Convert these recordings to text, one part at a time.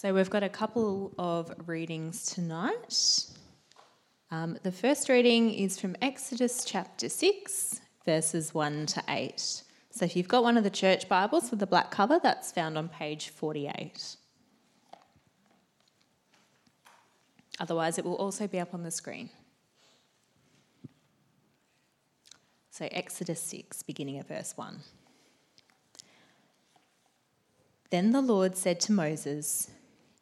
So we've got a couple of readings tonight. Um, the first reading is from Exodus chapter 6, verses 1 to 8. So if you've got one of the church Bibles with the black cover, that's found on page 48. Otherwise, it will also be up on the screen. So, Exodus 6, beginning at verse 1. Then the Lord said to Moses,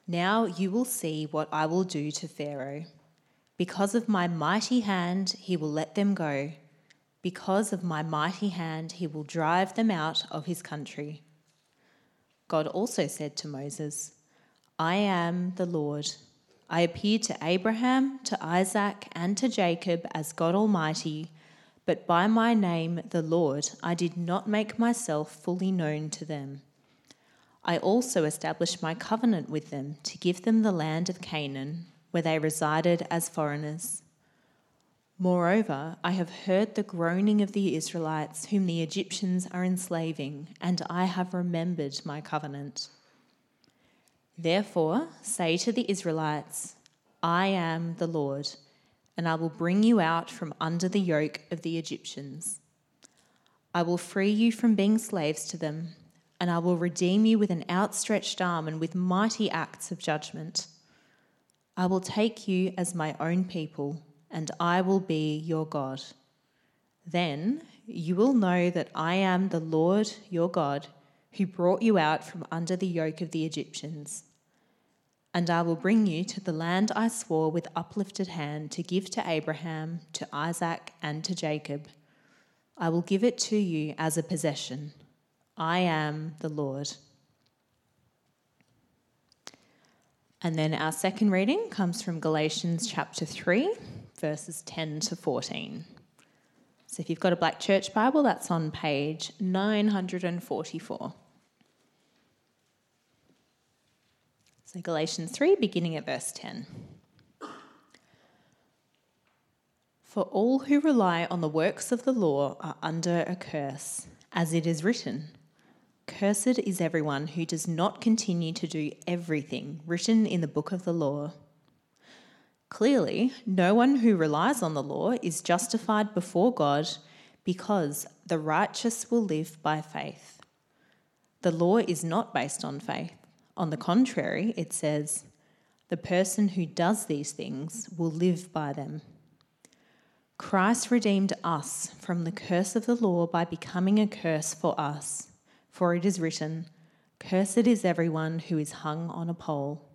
Now you will see what I will do to Pharaoh. Because of my mighty hand, he will let them go. Because of my mighty hand, he will drive them out of his country. God also said to Moses, I am the Lord. I appeared to Abraham, to Isaac, and to Jacob as God Almighty, but by my name, the Lord, I did not make myself fully known to them. I also established my covenant with them to give them the land of Canaan, where they resided as foreigners. Moreover, I have heard the groaning of the Israelites, whom the Egyptians are enslaving, and I have remembered my covenant. Therefore, say to the Israelites, I am the Lord, and I will bring you out from under the yoke of the Egyptians. I will free you from being slaves to them and I will redeem you with an outstretched arm and with mighty acts of judgment. I will take you as my own people, and I will be your God. Then you will know that I am the Lord your God, who brought you out from under the yoke of the Egyptians. And I will bring you to the land I swore with uplifted hand to give to Abraham, to Isaac, and to Jacob. I will give it to you as a possession I am the Lord. And then our second reading comes from Galatians chapter 3, verses 10 to 14. So if you've got a black church Bible, that's on page 944. So Galatians 3, beginning at verse 10. For all who rely on the works of the law are under a curse, as it is written. Cursed is everyone who does not continue to do everything written in the book of the law. Clearly, no one who relies on the law is justified before God because the righteous will live by faith. The law is not based on faith. On the contrary, it says, the person who does these things will live by them. Christ redeemed us from the curse of the law by becoming a curse for us. For it is written, Cursed is everyone who is hung on a pole.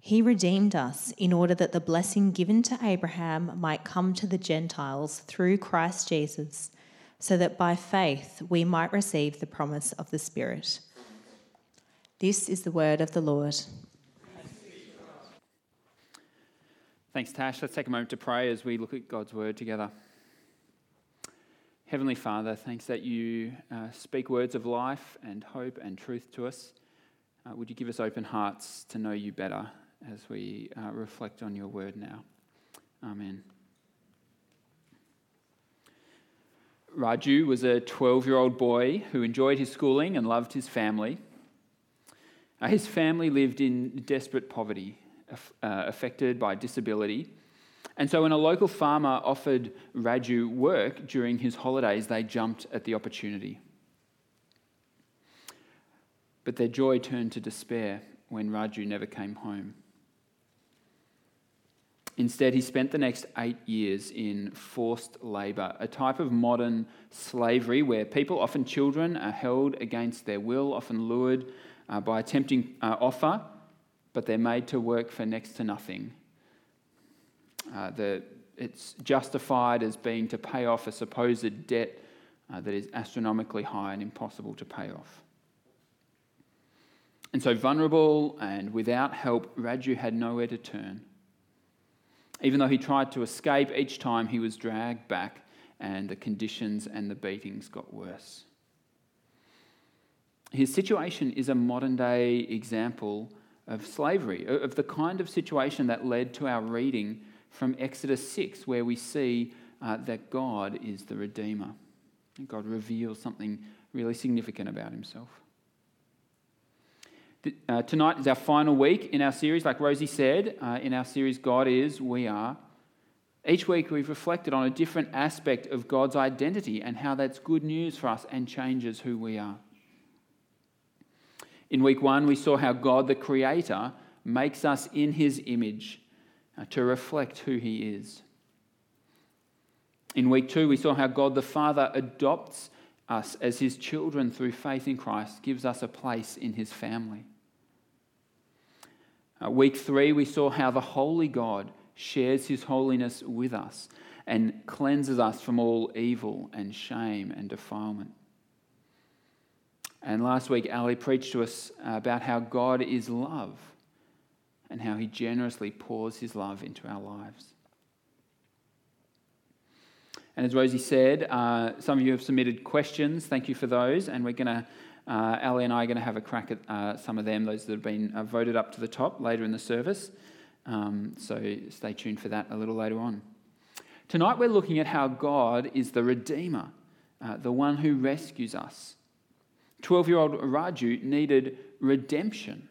He redeemed us in order that the blessing given to Abraham might come to the Gentiles through Christ Jesus, so that by faith we might receive the promise of the Spirit. This is the word of the Lord. Thanks, Tash. Let's take a moment to pray as we look at God's word together. Heavenly Father, thanks that you uh, speak words of life and hope and truth to us. Uh, would you give us open hearts to know you better as we uh, reflect on your word now? Amen. Raju was a 12 year old boy who enjoyed his schooling and loved his family. Uh, his family lived in desperate poverty, uh, affected by disability and so when a local farmer offered Raju work during his holidays, they jumped at the opportunity. But their joy turned to despair when Raju never came home. Instead, he spent the next eight years in forced labour, a type of modern slavery where people, often children, are held against their will, often lured uh, by a tempting uh, offer, but they're made to work for next to nothing uh, the, it's justified as being to pay off a supposed debt uh, that is astronomically high and impossible to pay off. And so, vulnerable and without help, Raju had nowhere to turn. Even though he tried to escape, each time he was dragged back, and the conditions and the beatings got worse. His situation is a modern day example of slavery, of the kind of situation that led to our reading from Exodus 6, where we see uh, that God is the Redeemer. And God reveals something really significant about himself. Uh, tonight is our final week in our series, like Rosie said, uh, in our series, God is, we are. Each week we've reflected on a different aspect of God's identity and how that's good news for us and changes who we are. In week one, we saw how God, the Creator, makes us in His image to reflect who He is. In week two, we saw how God the Father adopts us as his children through faith in Christ, gives us a place in his family. Uh, week three, we saw how the Holy God shares his holiness with us and cleanses us from all evil and shame and defilement. And last week, Ali preached to us about how God is love and how he generously pours his love into our lives. And as Rosie said, uh, some of you have submitted questions. Thank you for those. And we're going to, uh, Ali and I are going to have a crack at uh, some of them, those that have been uh, voted up to the top later in the service. Um, so stay tuned for that a little later on. Tonight we're looking at how God is the Redeemer, uh, the one who rescues us. 12 year old Raju needed redemption.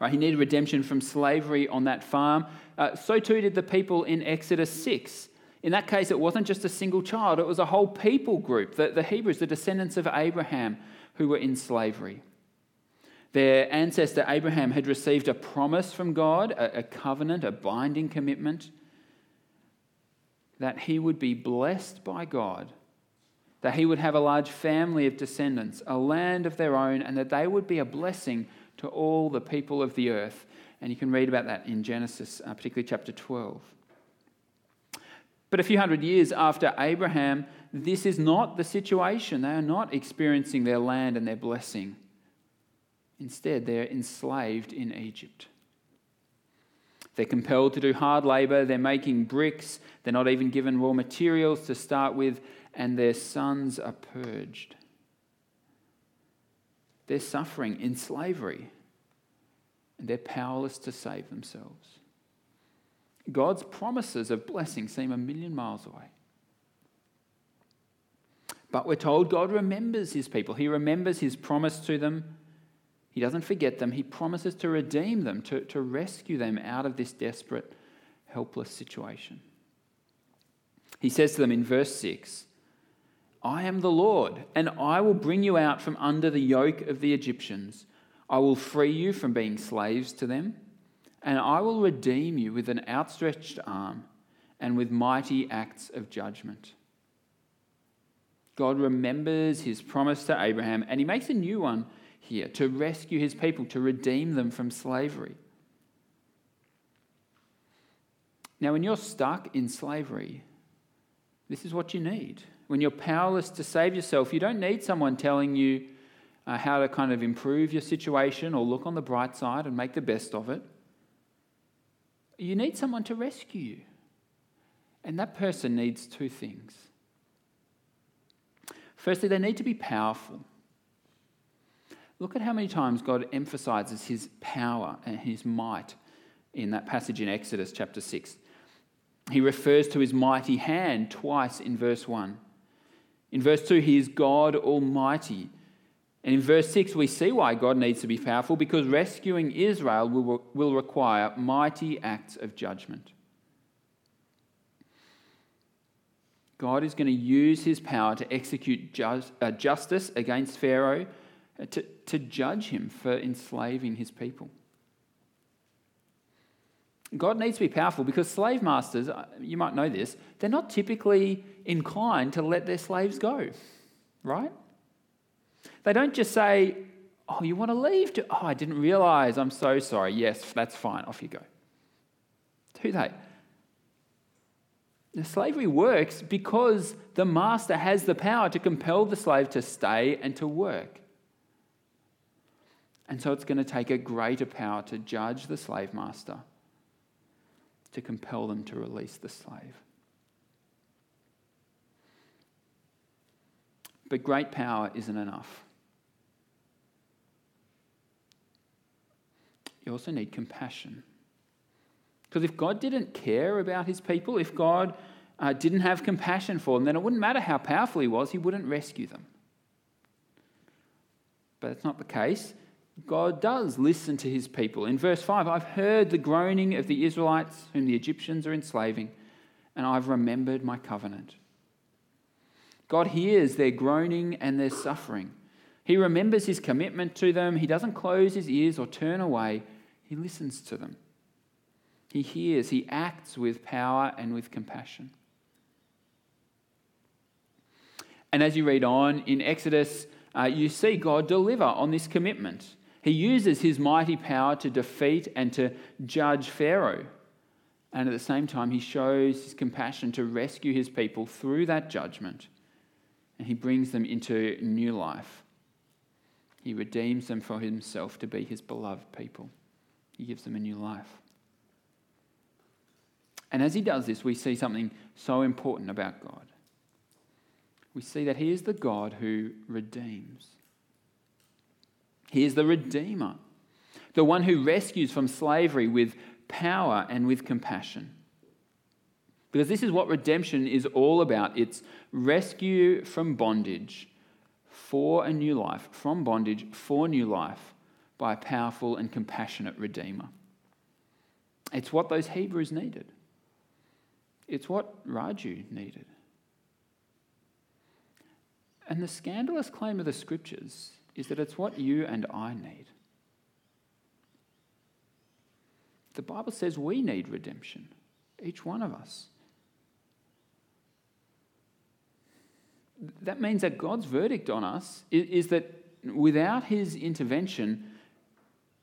Right, he needed redemption from slavery on that farm. Uh, so too did the people in Exodus 6. In that case, it wasn't just a single child, it was a whole people group, the, the Hebrews, the descendants of Abraham, who were in slavery. Their ancestor Abraham had received a promise from God, a, a covenant, a binding commitment, that he would be blessed by God, that he would have a large family of descendants, a land of their own, and that they would be a blessing to all the people of the earth. And you can read about that in Genesis, uh, particularly chapter 12. But a few hundred years after Abraham, this is not the situation. They are not experiencing their land and their blessing. Instead, they're enslaved in Egypt. They're compelled to do hard labor, they're making bricks, they're not even given raw materials to start with, and their sons are purged. They're suffering in slavery, and they're powerless to save themselves. God's promises of blessing seem a million miles away. But we're told God remembers his people. He remembers his promise to them. He doesn't forget them. He promises to redeem them, to, to rescue them out of this desperate, helpless situation. He says to them in verse 6 I am the Lord, and I will bring you out from under the yoke of the Egyptians. I will free you from being slaves to them and I will redeem you with an outstretched arm and with mighty acts of judgment. God remembers his promise to Abraham, and he makes a new one here to rescue his people, to redeem them from slavery. Now, when you're stuck in slavery, this is what you need. When you're powerless to save yourself, you don't need someone telling you uh, how to kind of improve your situation or look on the bright side and make the best of it you need someone to rescue you. And that person needs two things. Firstly, they need to be powerful. Look at how many times God emphasizes his power and his might in that passage in Exodus chapter 6. He refers to his mighty hand twice in verse 1. In verse 2, he is God Almighty. And in verse 6, we see why God needs to be powerful because rescuing Israel will, will require mighty acts of judgment. God is going to use his power to execute just, uh, justice against Pharaoh, uh, to, to judge him for enslaving his people. God needs to be powerful because slave masters, uh, you might know this, they're not typically inclined to let their slaves go, right? They don't just say, Oh, you want to leave? Oh, I didn't realize. I'm so sorry. Yes, that's fine. Off you go. Do they? The slavery works because the master has the power to compel the slave to stay and to work. And so it's going to take a greater power to judge the slave master, to compel them to release the slave. But great power isn't enough. You also need compassion. Because if God didn't care about his people, if God uh, didn't have compassion for them, then it wouldn't matter how powerful he was, he wouldn't rescue them. But it's not the case. God does listen to his people. In verse 5, I've heard the groaning of the Israelites whom the Egyptians are enslaving, and I've remembered my covenant. God hears their groaning and their suffering. He remembers his commitment to them. He doesn't close his ears or turn away, he listens to them. He hears, he acts with power and with compassion. And as you read on in Exodus, uh, you see God deliver on this commitment. He uses his mighty power to defeat and to judge Pharaoh. And at the same time, he shows his compassion to rescue his people through that judgment. And he brings them into new life. He redeems them for himself to be his beloved people. He gives them a new life. And as he does this, we see something so important about God. We see that he is the God who redeems. He is the Redeemer, the one who rescues from slavery with power and with compassion. Because this is what redemption is all about it's rescue from bondage for a new life, from bondage for new life by a powerful and compassionate Redeemer. It's what those Hebrews needed. It's what Raju needed. And the scandalous claim of the scriptures is that it's what you and I need. The Bible says we need redemption, each one of us. That means that God's verdict on us is, that without his intervention,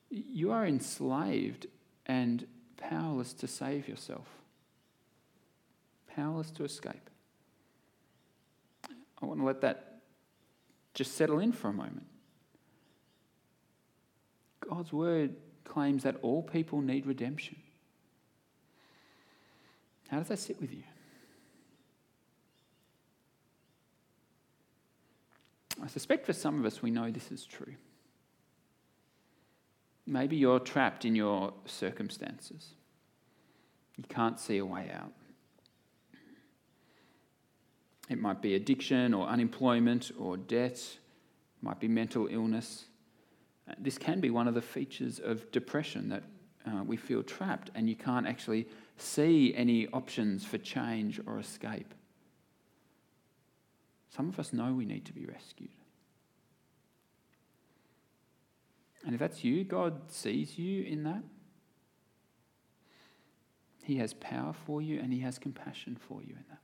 you are enslaved and powerless to save yourself, powerless to escape. I want to let that just settle in for a moment. God's word claims that all people need redemption. How does that sit with you? I suspect for some of us, we know this is true. Maybe you're trapped in your circumstances. You can't see a way out. It might be addiction or unemployment or debt, it might be mental illness. This can be one of the features of depression that uh, we feel trapped and you can't actually see any options for change or escape. Some of us know we need to be rescued. And if that's you, God sees you in that. He has power for you and He has compassion for you in that.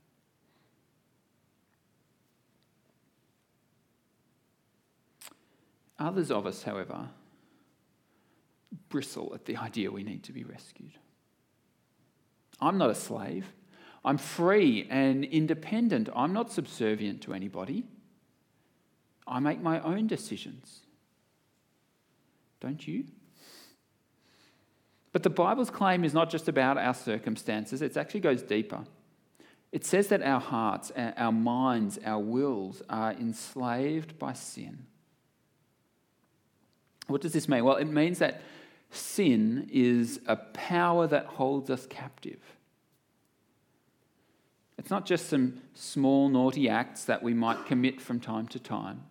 Others of us, however, bristle at the idea we need to be rescued. I'm not a slave. I'm free and independent. I'm not subservient to anybody. I make my own decisions. Don't you? But the Bible's claim is not just about our circumstances, it actually goes deeper. It says that our hearts, our minds, our wills are enslaved by sin. What does this mean? Well, it means that sin is a power that holds us captive. It's not just some small naughty acts that we might commit from time to time.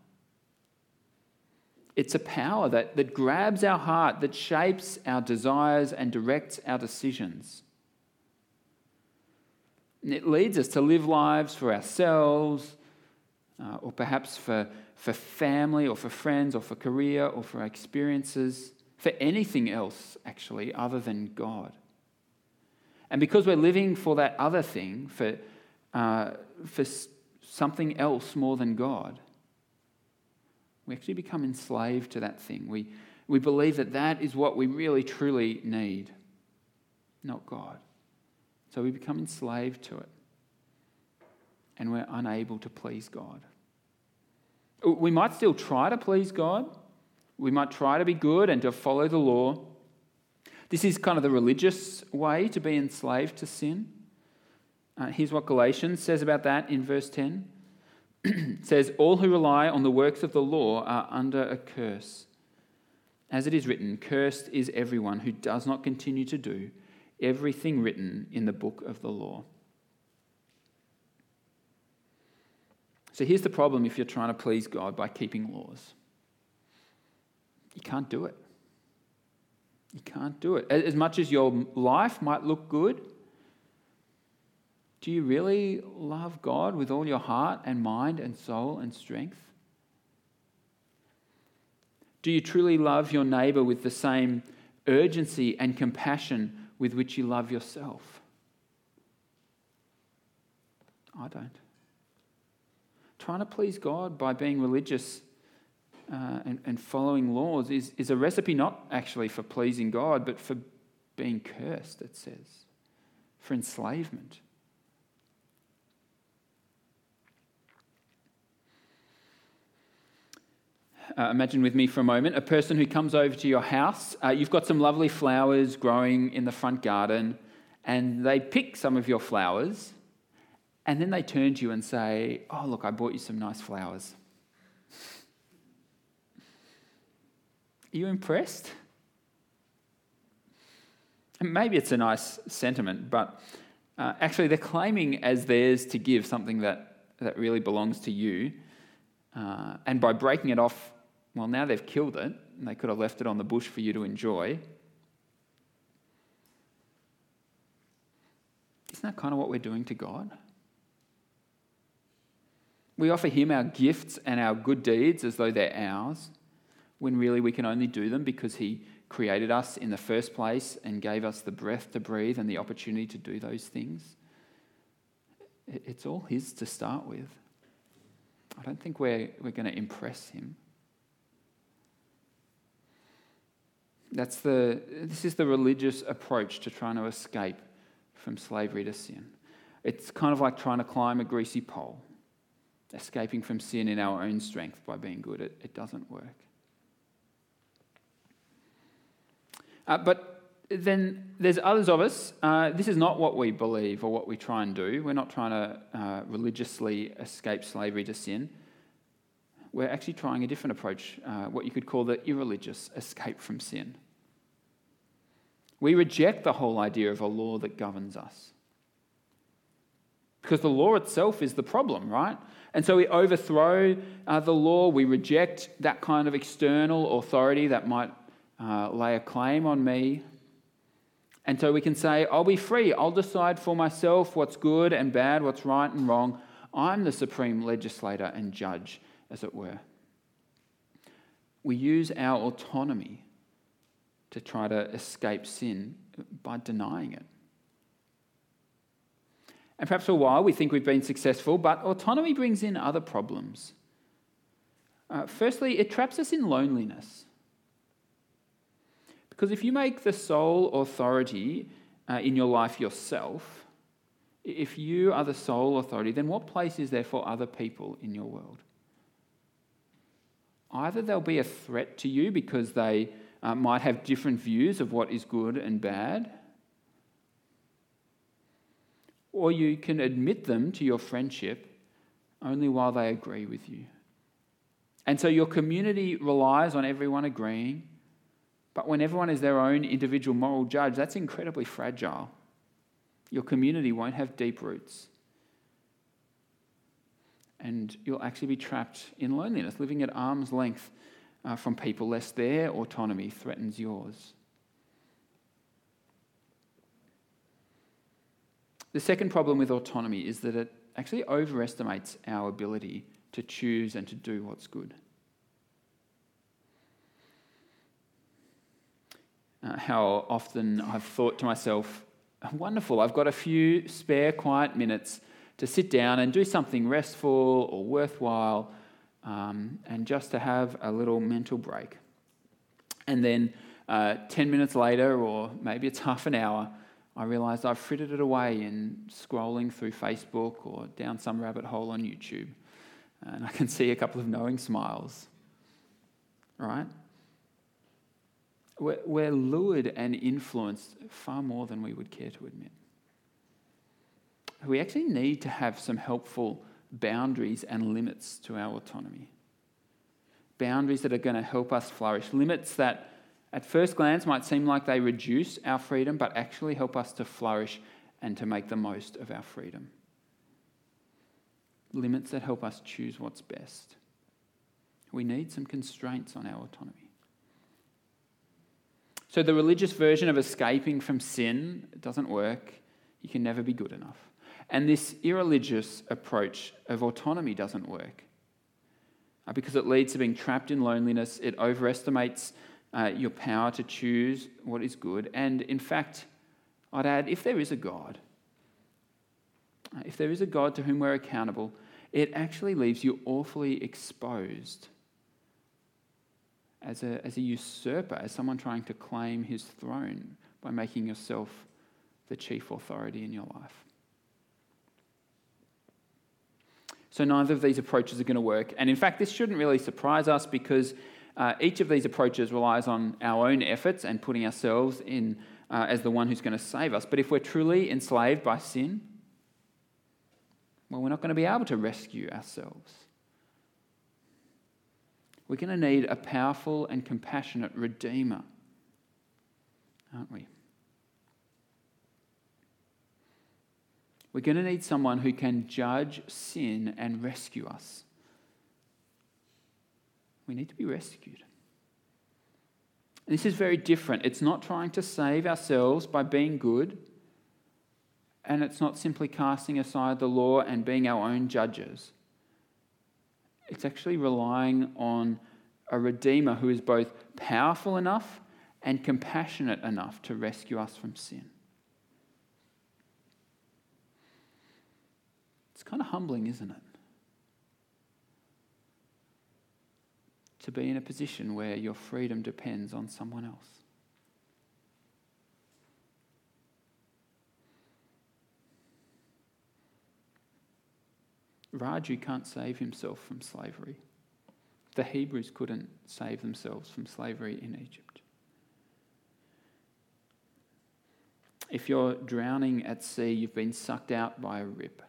It's a power that, that grabs our heart, that shapes our desires and directs our decisions. And it leads us to live lives for ourselves, uh, or perhaps for for family or for friends or for career or for experiences, for anything else, actually, other than God. And because we're living for that other thing, for, uh, for something else more than God, we actually become enslaved to that thing. We, we believe that that is what we really truly need, not God. So we become enslaved to it. And we're unable to please God. We might still try to please God. We might try to be good and to follow the law. This is kind of the religious way to be enslaved to sin. Uh, here's what Galatians says about that in verse 10. it says, All who rely on the works of the law are under a curse. As it is written, Cursed is everyone who does not continue to do everything written in the book of the law. So here's the problem if you're trying to please God by keeping laws You can't do it. You can't do it. As much as your life might look good, do you really love God with all your heart and mind and soul and strength? Do you truly love your neighbour with the same urgency and compassion with which you love yourself? I don't. Trying to please God by being religious uh, and, and following laws is, is a recipe not actually for pleasing God, but for being cursed, it says, for enslavement. Uh, imagine with me for a moment a person who comes over to your house. Uh, you've got some lovely flowers growing in the front garden, and they pick some of your flowers, and then they turn to you and say, Oh, look, I bought you some nice flowers. Are you impressed? maybe it's a nice sentiment, but uh, actually, they're claiming as theirs to give something that, that really belongs to you. Uh, and by breaking it off, well, now they've killed it, and they could have left it on the bush for you to enjoy. Isn't that kind of what we're doing to God? We offer Him our gifts and our good deeds as though they're ours when really we can only do them because He created us in the first place and gave us the breath to breathe and the opportunity to do those things. It's all His to start with. I don't think we're, we're going to impress Him. That's the, this is the religious approach to trying to escape from slavery to sin. It's kind of like trying to climb a greasy pole, escaping from sin in our own strength by being good. It, it doesn't work. Uh, but then there's others of us, uh, this is not what we believe or what we try and do. We're not trying to uh, religiously escape slavery to sin. We're actually trying a different approach, uh, what you could call the irreligious escape from sin. We reject the whole idea of a law that governs us. Because the law itself is the problem, right? And so we overthrow uh, the law, we reject that kind of external authority that might uh, lay a claim on me. And so we can say, I'll be free. I'll decide for myself what's good and bad, what's right and wrong. I'm the supreme legislator and judge, as it were. We use our autonomy to try to escape sin by denying it. And perhaps for a while we think we've been successful, but autonomy brings in other problems. Uh, firstly, it traps us in loneliness. Because if you make the sole authority uh, in your life yourself, if you are the sole authority, then what place is there for other people in your world? Either they'll be a threat to you because they uh, might have different views of what is good and bad, or you can admit them to your friendship only while they agree with you. And so your community relies on everyone agreeing. But when everyone is their own individual moral judge, that's incredibly fragile. Your community won't have deep roots. And you'll actually be trapped in loneliness, living at arm's length uh, from people, lest their autonomy threatens yours. The second problem with autonomy is that it actually overestimates our ability to choose and to do what's good. uh, how often I've thought to myself, wonderful, I've got a few spare quiet minutes to sit down and do something restful or worthwhile um, and just to have a little mental break. And then uh, 10 minutes later, or maybe it's half an hour, I realised I've frittered it away in scrolling through Facebook or down some rabbit hole on YouTube. And I can see a couple of knowing smiles. Right? We're, we're lured and influenced far more than we would care to admit. We actually need to have some helpful boundaries and limits to our autonomy. Boundaries that are going to help us flourish. Limits that, at first glance, might seem like they reduce our freedom, but actually help us to flourish and to make the most of our freedom. Limits that help us choose what's best. We need some constraints on our autonomy. So the religious version of escaping from sin doesn't work. You can never be good enough. And this irreligious approach of autonomy doesn't work uh, because it leads to being trapped in loneliness. It overestimates uh, your power to choose what is good. And in fact, I'd add if there is a God, uh, if there is a God to whom we're accountable, it actually leaves you awfully exposed as a, as a usurper, as someone trying to claim his throne by making yourself the chief authority in your life. So, neither of these approaches are going to work. And in fact, this shouldn't really surprise us because uh, each of these approaches relies on our own efforts and putting ourselves in uh, as the one who's going to save us. But if we're truly enslaved by sin, well, we're not going to be able to rescue ourselves. We're going to need a powerful and compassionate Redeemer, aren't we? We're going to need someone who can judge sin and rescue us. We need to be rescued. this is very different. It's not trying to save ourselves by being good, and it's not simply casting aside the law and being our own judges. It's actually relying on a Redeemer who is both powerful enough and compassionate enough to rescue us from sin. It's kind of humbling, isn't it? To be in a position where your freedom depends on someone else. Raju can't save himself from slavery. The Hebrews couldn't save themselves from slavery in Egypt. If you're drowning at sea, you've been sucked out by a rip.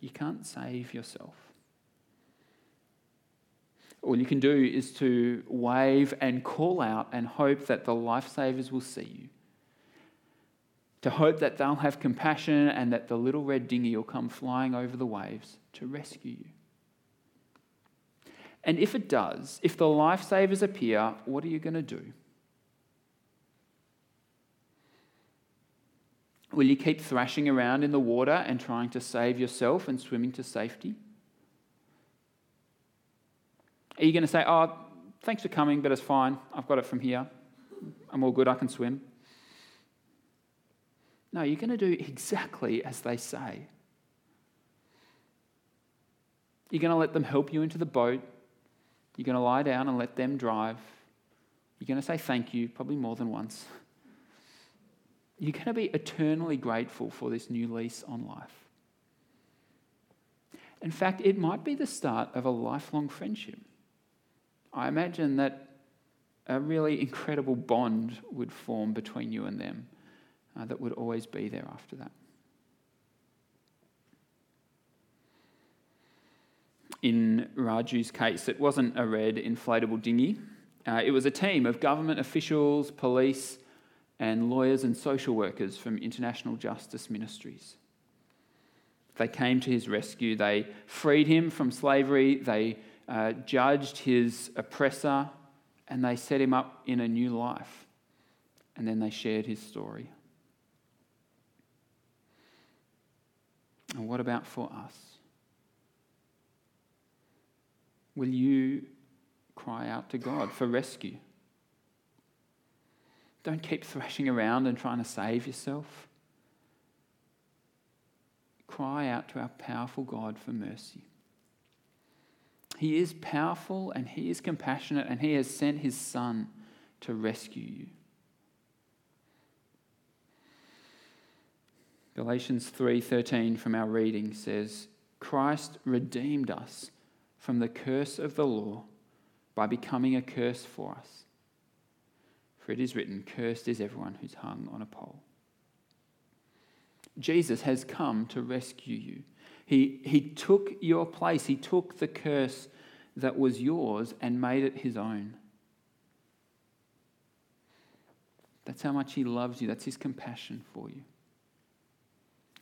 You can't save yourself. All you can do is to wave and call out and hope that the lifesavers will see you to hope that they'll have compassion and that the little red dinghy will come flying over the waves to rescue you. And if it does, if the lifesavers appear, what are you going to do? Will you keep thrashing around in the water and trying to save yourself and swimming to safety? Are you going to say, Oh, thanks for coming, but it's fine. I've got it from here. I'm all good. I can swim. No, you're going to do exactly as they say. You're going to let them help you into the boat. You're going to lie down and let them drive. You're going to say thank you, probably more than once. You're going to be eternally grateful for this new lease on life. In fact, it might be the start of a lifelong friendship. I imagine that a really incredible bond would form between you and them uh, that would always be there after that. In Raju's case, it wasn't a red inflatable dinghy. Uh, it was a team of government officials, police, and lawyers and social workers from international justice ministries. They came to his rescue. They freed him from slavery. They uh, judged his oppressor and they set him up in a new life. And then they shared his story. And what about for us? Will you cry out to God for rescue? Don't keep thrashing around and trying to save yourself. Cry out to our powerful God for mercy. He is powerful and He is compassionate and He has sent His Son to rescue you. Galatians 3:13 from our reading says, Christ redeemed us from the curse of the law by becoming a curse for us. For it is written, cursed is everyone who's hung on a pole. Jesus has come to rescue you. He, he took your place. He took the curse that was yours and made it his own. That's how much he loves you. That's his compassion for you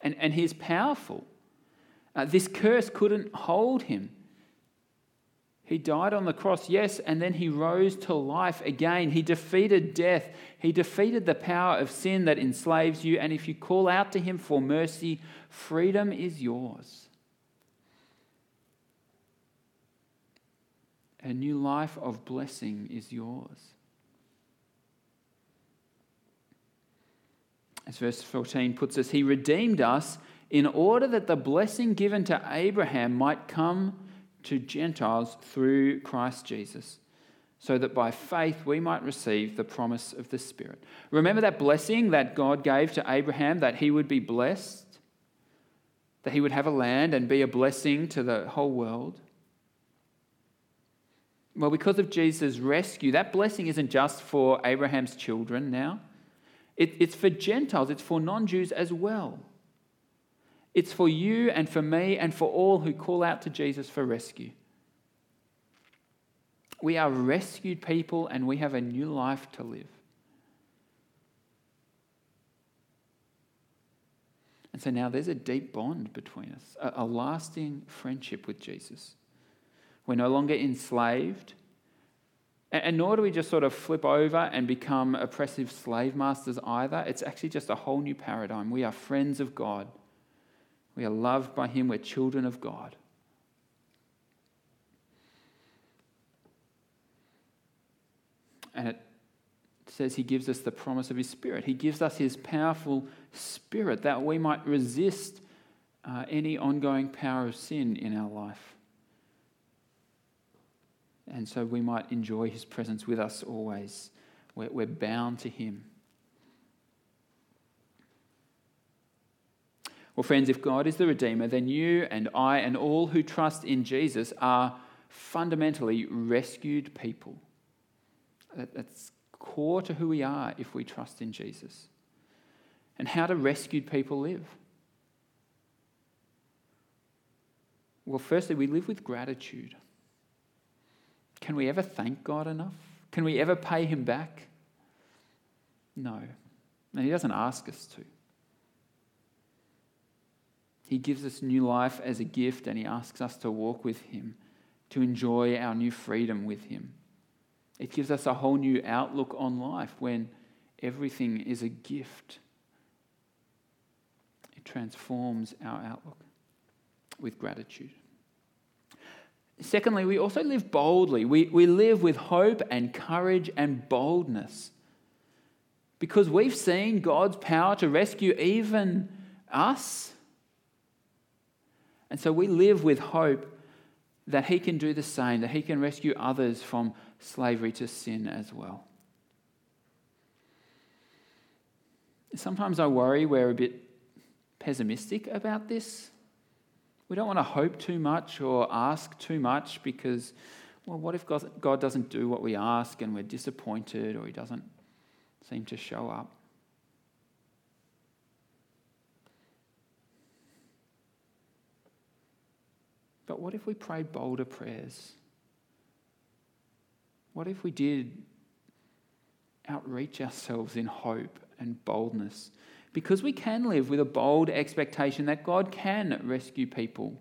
and, and he's powerful. Uh, this curse couldn't hold him. He died on the cross, yes, and then he rose to life again. He defeated death. He defeated the power of sin that enslaves you. And if you call out to him for mercy, freedom is yours. A new life of blessing is yours. As verse 14 puts us, He redeemed us in order that the blessing given to Abraham might come to Gentiles through Christ Jesus, so that by faith we might receive the promise of the Spirit. Remember that blessing that God gave to Abraham that he would be blessed, that he would have a land and be a blessing to the whole world? Well, because of Jesus' rescue, that blessing isn't just for Abraham's children now. It, it's for Gentiles, it's for non Jews as well. It's for you and for me and for all who call out to Jesus for rescue. We are rescued people and we have a new life to live. And so now there's a deep bond between us, a, lasting friendship with Jesus. We're no longer enslaved. And nor do we just sort of flip over and become oppressive slave masters either. It's actually just a whole new paradigm. We are friends of God we are loved by Him. We're children of God. And it says He gives us the promise of His Spirit. He gives us His powerful Spirit that we might resist uh, any ongoing power of sin in our life. And so we might enjoy His presence with us always. We're, we're bound to Him. Well, friends, if God is the Redeemer, then you and I and all who trust in Jesus are fundamentally rescued people. That's core to who we are if we trust in Jesus. And how do rescued people live? Well, firstly, we live with gratitude. Can we ever thank God enough? Can we ever pay Him back? No. And He doesn't ask us to. He gives us new life as a gift and He asks us to walk with Him, to enjoy our new freedom with Him. It gives us a whole new outlook on life when everything is a gift. It transforms our outlook with gratitude. Secondly, we also live boldly. We, we live with hope and courage and boldness because we've seen God's power to rescue even us and so we live with hope that He can do the same, that He can rescue others from slavery to sin as well. Sometimes I worry we're a bit pessimistic about this. We don't want to hope too much or ask too much because, well, what if God doesn't do what we ask and we're disappointed or He doesn't seem to show up? But what if we prayed bolder prayers? What if we did outreach ourselves in hope and boldness? Because we can live with a bold expectation that God can rescue people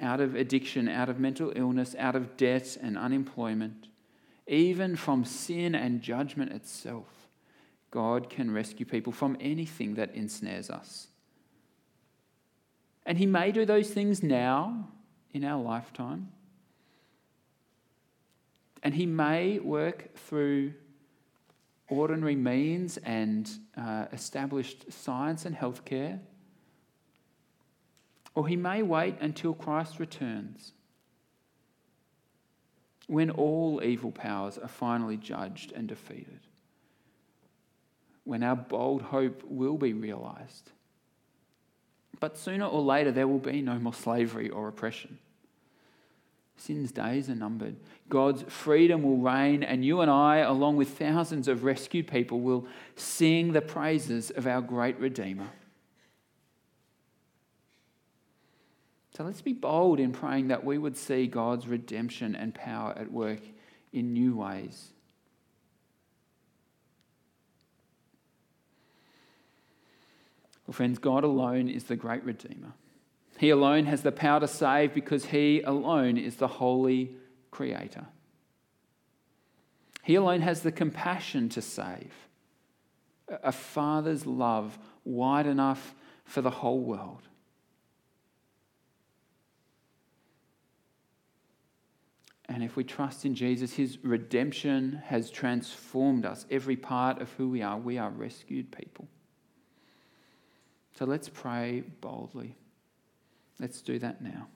out of addiction, out of mental illness, out of debt and unemployment, even from sin and judgment itself. God can rescue people from anything that ensnares us. And He may do those things now in our lifetime. And He may work through ordinary means and uh, established science and healthcare. Or He may wait until Christ returns when all evil powers are finally judged and defeated, when our bold hope will be realized but sooner or later, there will be no more slavery or oppression. Sin's days are numbered. God's freedom will reign, and you and I, along with thousands of rescued people, will sing the praises of our great Redeemer. So let's be bold in praying that we would see God's redemption and power at work in new ways. Well, friends, God alone is the great Redeemer. He alone has the power to save because He alone is the holy Creator. He alone has the compassion to save. A father's love wide enough for the whole world. And if we trust in Jesus, his redemption has transformed us. Every part of who we are, we are rescued people. So let's pray boldly. Let's do that now.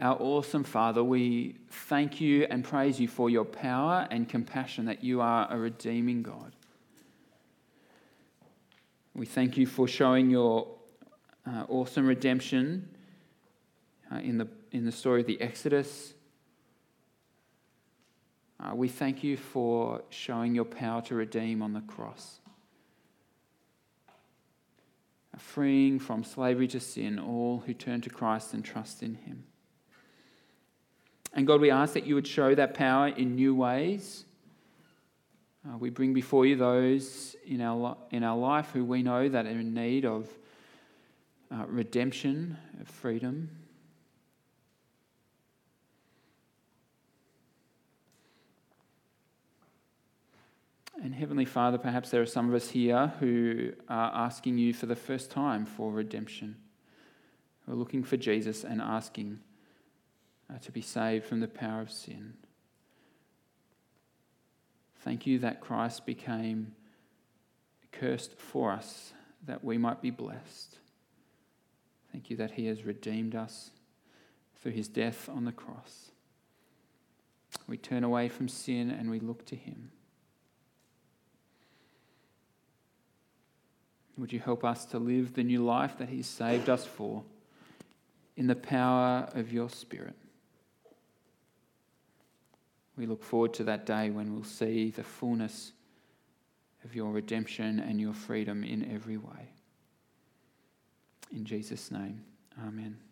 Our awesome Father, we thank you and praise you for your power and compassion that you are a redeeming God. We thank you for showing your uh, awesome redemption uh, in, the, in the story of the Exodus. Uh, we thank you for showing your power to redeem on the cross, freeing from slavery to sin all who turn to Christ and trust in him. And God, we ask that you would show that power in new ways. Uh, we bring before you those in our, in our life who we know that are in need of uh, redemption, of freedom. And Heavenly Father, perhaps there are some of us here who are asking you for the first time for redemption, who are looking for Jesus and asking uh, to be saved from the power of sin. Thank you that Christ became cursed for us that we might be blessed. Thank you that he has redeemed us through his death on the cross. We turn away from sin and we look to him. Would you help us to live the new life that he's saved us for in the power of your Spirit? We look forward to that day when we'll see the fullness of your redemption and your freedom in every way. In Jesus' name, amen.